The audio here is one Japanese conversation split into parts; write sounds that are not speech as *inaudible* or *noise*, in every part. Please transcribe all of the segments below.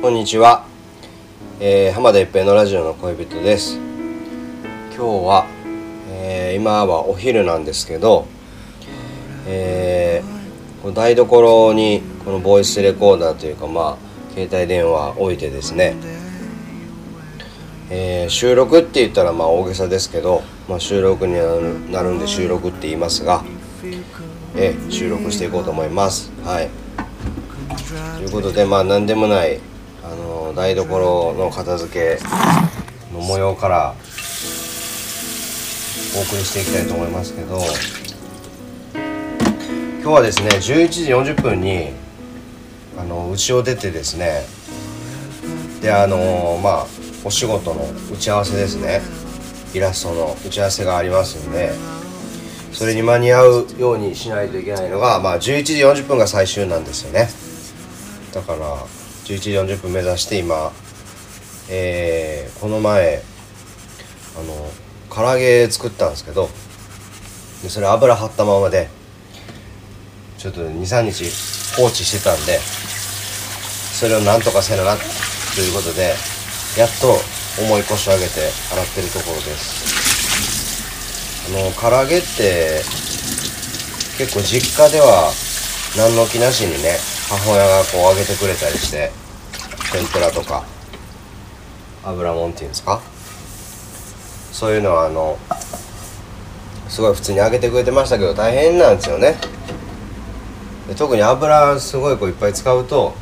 こんにちは、えー、浜田一平のラジオの恋人です。今日は、えー、今はお昼なんですけど、えー、台所にこのボイスレコーダーというかまあ携帯電話置いてですね、えー、収録って言ったらまあ大げさですけど、まあ、収録になるんで収録って言いますが、えー、収録していこうと思います。はい。ということでまあ何でもない台所の片付けの模様からお送りしていきたいと思いますけど今日はですね11時40分にあの家を出てですねであのまあお仕事の打ち合わせですね。イラストの打ち合わせがありますんでそれに間に合うようにしないといけないのが、まあ、11時40分が最終なんですよね。だから11時40分目指して今、えー、この前あの唐揚げ作ったんですけどでそれ油張ったままでちょっと23日放置してたんでそれをなんとかせななということでやっと重い腰を上げて洗ってるところです。あの唐揚げって結構実家では何の気なしにね母親がこう揚げてくれたりして天ぷらとか油もんっていうんですか？そういうのはあのすごい普通に揚げてくれてましたけど大変なんですよね。で特に油すごいこういっぱい使うと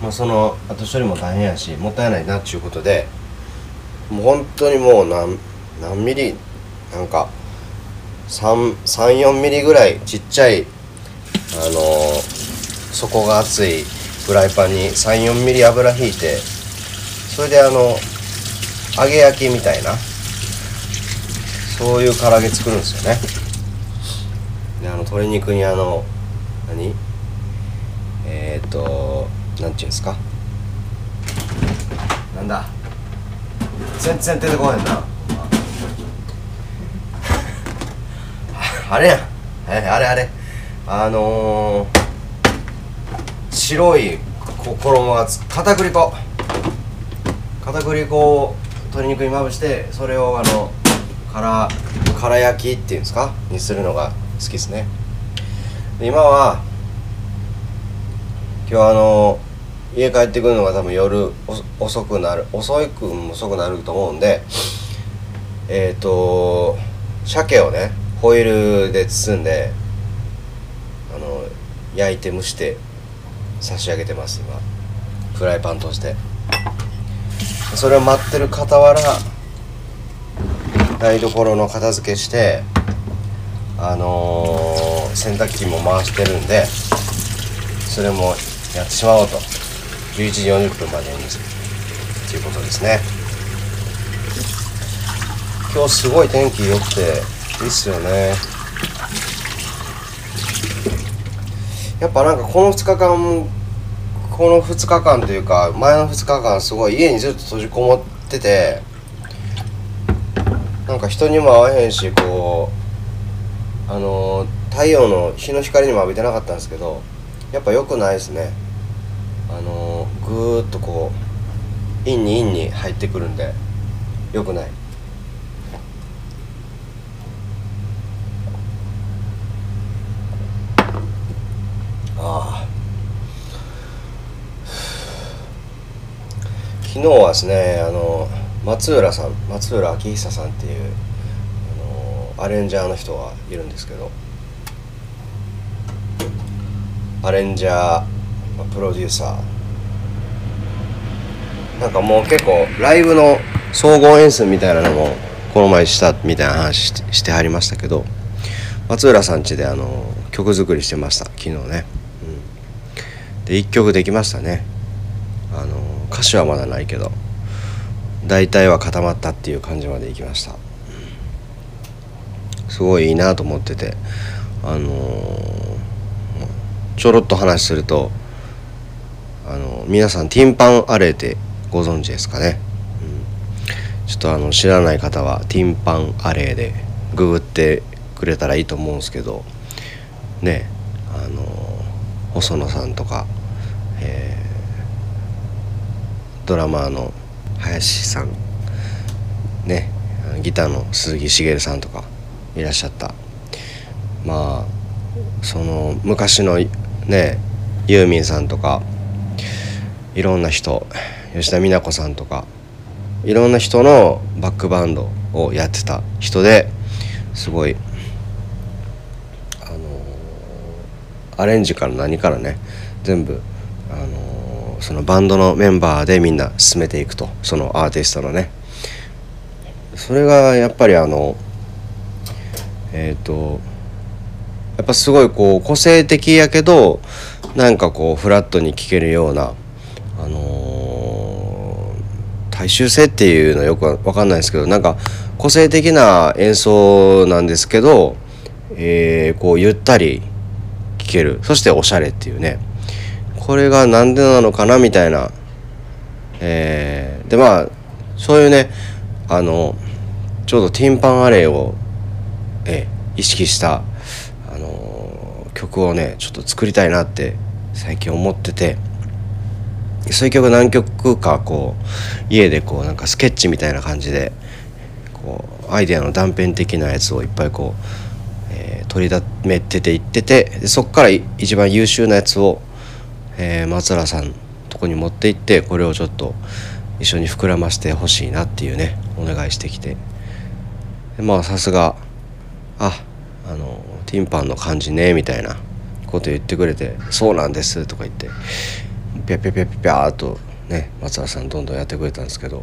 まあ、その後処理も大変やしもったいないなっちゅうことでもう本当にもう何何ミリなんか34ミリぐらいちっちゃいあの、底が熱いフライパンに34ミリ油引いてそれであの揚げ焼きみたいなそういう唐揚げ作るんですよね。であの鶏肉にあの何？えっ、ー、となんていうんですか？なんだ？全然出てこへんな。*laughs* あれやん。あれあれ。あのー、白い衣がつ片栗粉片栗粉を鶏肉にまぶしてそれをあのからから焼きっていうんですかにするのが好きですね。今は今日あの家帰ってくるのが多分夜遅くなる遅いく遅くなると思うんでえっ、ー、と鮭をねホイルで包んで焼いて蒸して差し上げてます今。フライパンとして。それを待ってる傍ら台所の片付けしてあのー、洗濯機も回してるんでそれもやってしまおうと。11時40分までにということですね。今日すごい天気良くていいっすよね。やっぱなんかこの2日間この2日間というか前の2日間すごい家にずっと閉じこもっててなんか人にも会わへんしこうあの太陽の日の光にも浴びてなかったんですけどやっぱ良くないですね。あのぐーっとこう陰に陰に入ってくるんで良くない。昨日はですねあの松浦さん松浦明久さんっていうあのアレンジャーの人がいるんですけどアレンジャープロデューサー。なんかもう結構ライブの総合演出みたいなのもこの前したみたいな話してはりましたけど松浦さんちであの曲作りしてました昨日ね、うん、で1曲できましたね。歌詞はまだないけど大体は固まったっていう感じまでいきました、すごいいいなと思っててあのー、ちょろっと話するとあの皆さんティンパンアレーってご存知ですかね、うん、ちょっとあの知らない方はティンパンアレーでググってくれたらいいと思うんですけどねあの細野さんとか、えードラマーの林さん。ね。ギターの鈴木茂さんとかいらっしゃった。まあその昔のねユーミンさんとかいろんな人吉田美奈子さんとかいろんな人のバックバンドをやってた人ですごいあのアレンジから何からね全部あのそのバンドのメンバーでみんな進めていくと。そのアーティストのね。それがやっぱりあのえっ、ー、とやっぱすごいこう個性的やけどなんかこうフラットに聴けるようなあのー、大衆性っていうのはよくわかんないですけどなんか個性的な演奏なんですけど、えー、こうゆったり聴ける。そしておしゃれっていうね。これが何でなのかなみたいな、えー、でまあそういうねあのちょうどティンパンアレイを、えー、意識したあの曲をねちょっと作りたいなって最近思ってて。そういう曲何曲かこう家でこうなんかスケッチみたいな感じでこうアイデアの断片的なやつをいっぱいこう、え、取りだめてていっててでそっから一番優秀なやつを、えー、松原さんとこに持って行ってこれをちょっと一緒に膨らませてほしいなっていうねお願いしてきて。まあさすがああのティンパンの感じねみたいなこと言ってくれて「そうなんです」とか言ってピャピャピャピャピャーとね松原さんどんどんやってくれたんですけど。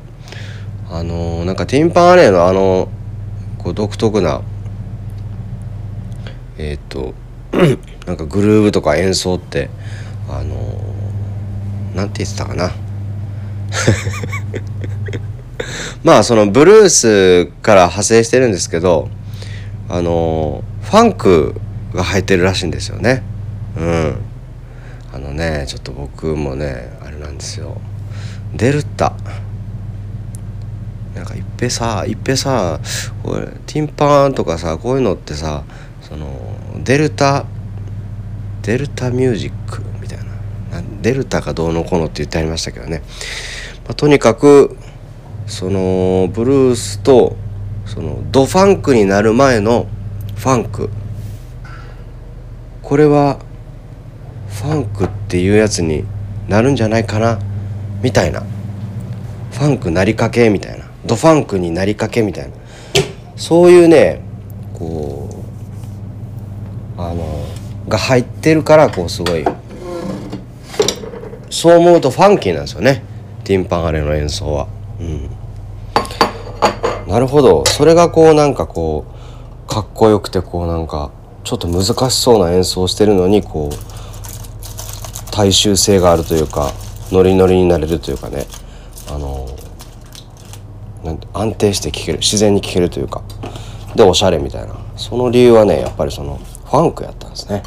あのー、なんかティンパンアレイのあのこう独特なえー、っと *clears throat* なんかグルーブとか演奏ってあのー、なんて言ってたかな。*laughs* まあそのブルースから派生してるんですけどあのファンクが入ってるらしいんですよね。うん。あのねちょっと僕もねあれなんですよ。デルタ。なんかいっぺさいっぺさこれティンパーンとかさこういうのってさそのデルタデルタミュージック。デルタがどうのこうのって言ってありましたけどね、まあ、とにかくそのブルースとそのドファンクになる前のファンク。これはファンクっていうやつになるんじゃないかなみたいな。ファンクなりかけみたいな。ドファンクになりかけみたいな。そういうねこうあのが入ってるからこうすごいそう思うとファンキーなんですよね。ティンパンアレの演奏は。うん。なるほど。それがこうなんかこうかっこよくてこうなんかちょっと難しそうな演奏してるのにこう大衆性があるというかノリノリになれるというかね。あの安定して聴ける自然に聴けるというか。でおしゃれみたいな。その理由はねやっぱりそのファンクやったんですね。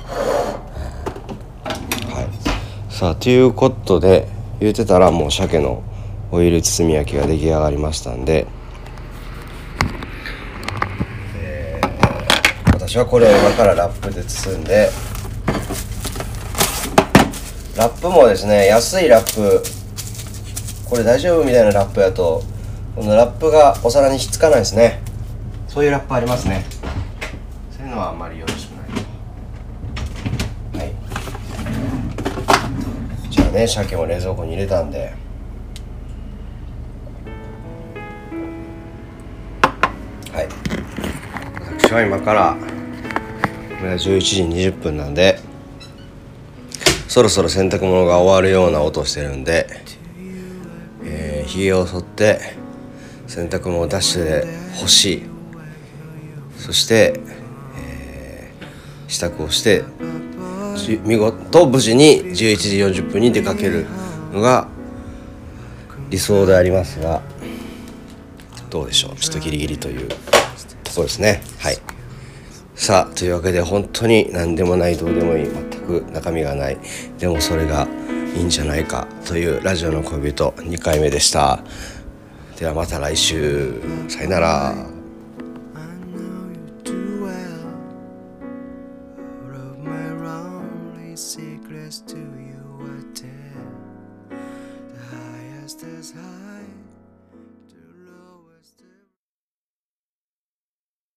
さあということで言うてたらもう鮭のオイル包み焼きが出来上がりましたんで。私はこれを今からラップで包んでラップもですね安いラップこれ大丈夫みたいなラップやとこのラップがお皿にひっつかないですねそういうラップありますねそういうのはあんまりよろしくないはいね鮭も冷蔵庫に入れたんで。はい。私は今から11時20分なんでそろそろ洗濯物が終わるような音してるんで、えー、ひげを剃って洗濯物をダッシュで干しそして、えー、支度をして見事無事に11時40分に出かけるのが理想でありますがどうでしょう？ちょっとギリギリという。ところですね。はい。さあというわけで本当に何でもないどうでもいい全く中身がない。でもそれがいいんじゃないかというラジオの恋人2回目でした。ではまた来週。さよなら。